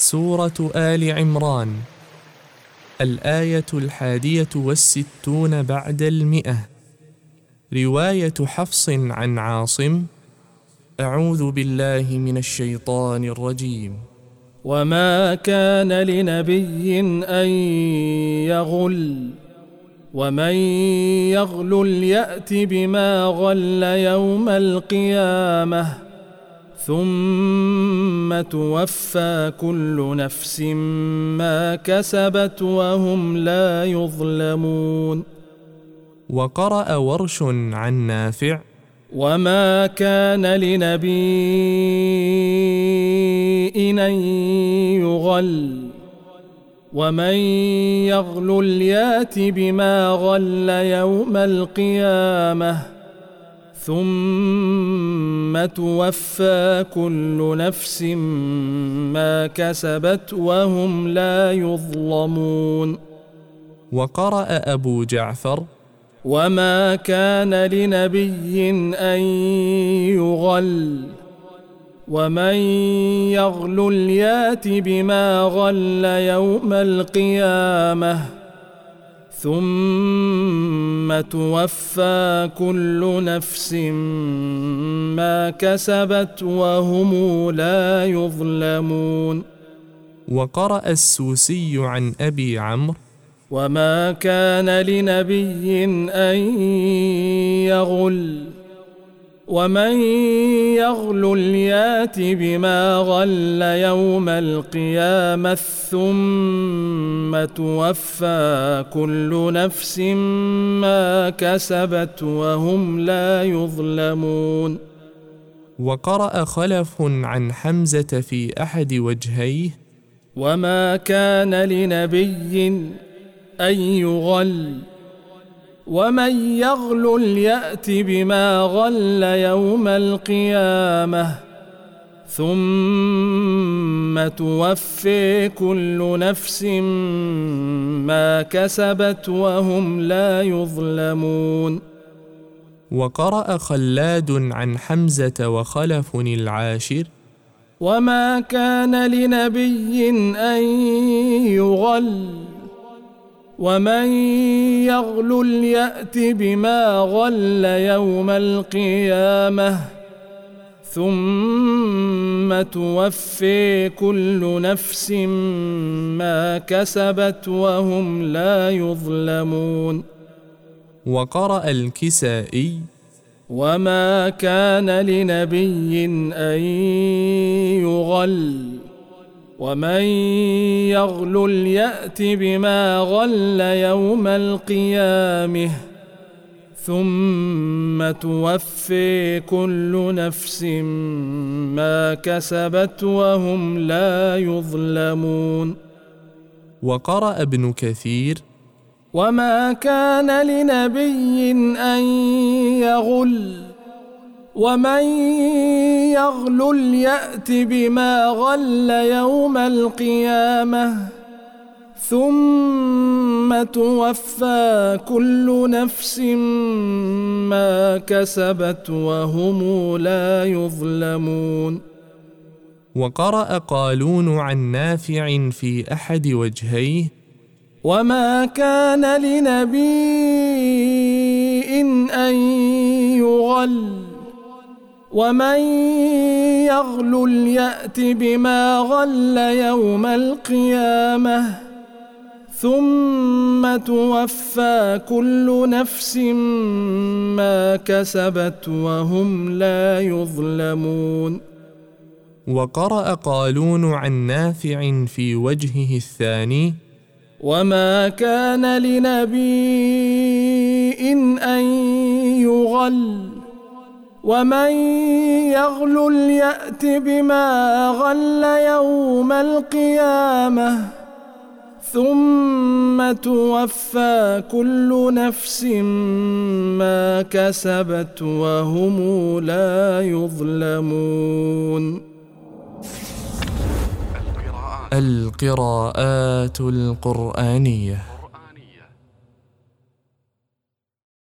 سورة آل عمران. الآية الحادية والستون بعد المئة. رواية حفص عن عاصم. أعوذ بالله من الشيطان الرجيم. وما كان لنبي أن يغل ومن يغل يأت بما غل يوم القيامة. ثم توفى كل نفس ما كسبت وهم لا يظلمون وقرأ ورش عن نافع وما كان لنبي أن يغل ومن يغل يات بما غل يوم القيامه ثم توفى كل نفس ما كسبت وهم لا يظلمون وقرأ أبو جعفر وما كان لنبي أن يغل ومن يغل يات بما غل يوم القيامة ثم توفى كل نفس ما كسبت وهم لا يظلمون. وقرأ السوسي عن أبي عمرو وما كان لنبي أن يغل ومن يغل يات بما غل يوم القيامة ثم توفى كل نفس ما كسبت وهم لا يظلمون. وقرأ خلف عن حمزة في أحد وجهيه وما كان لنبي أن يغل ومن يغل يات بما غل يوم القيامه ثم توفي كل نفس ما كسبت وهم لا يظلمون وقرا خلاد عن حمزه وخلف العاشر وما كان لنبي ان يغل ومن يغل يات بما غل يوم القيامه ثم توفي كل نفس ما كسبت وهم لا يظلمون وقرا الكسائي وما كان لنبي ان يغل ومن يغل يأت بما غل يوم القيامة ثم توفي كل نفس ما كسبت وهم لا يظلمون. وقرأ ابن كثير وما كان لنبي أن يغل ومن يغل يأت بما غل يوم القيامة ثم توفى كل نفس ما كسبت وهم لا يظلمون. وقرأ قالون عن نافع في أحد وجهيه وما كان لنبي أن يغل ومن يغل يأت بما غل يوم القيامة ثم توفى كل نفس ما كسبت وهم لا يظلمون. وقرأ قالون عن نافع في وجهه الثاني وما كان لنبي أن يغل ومن يغل يأت بما غل يوم القيامة ثم توفى كل نفس ما كسبت وهم لا يظلمون. القراءات القرآنية.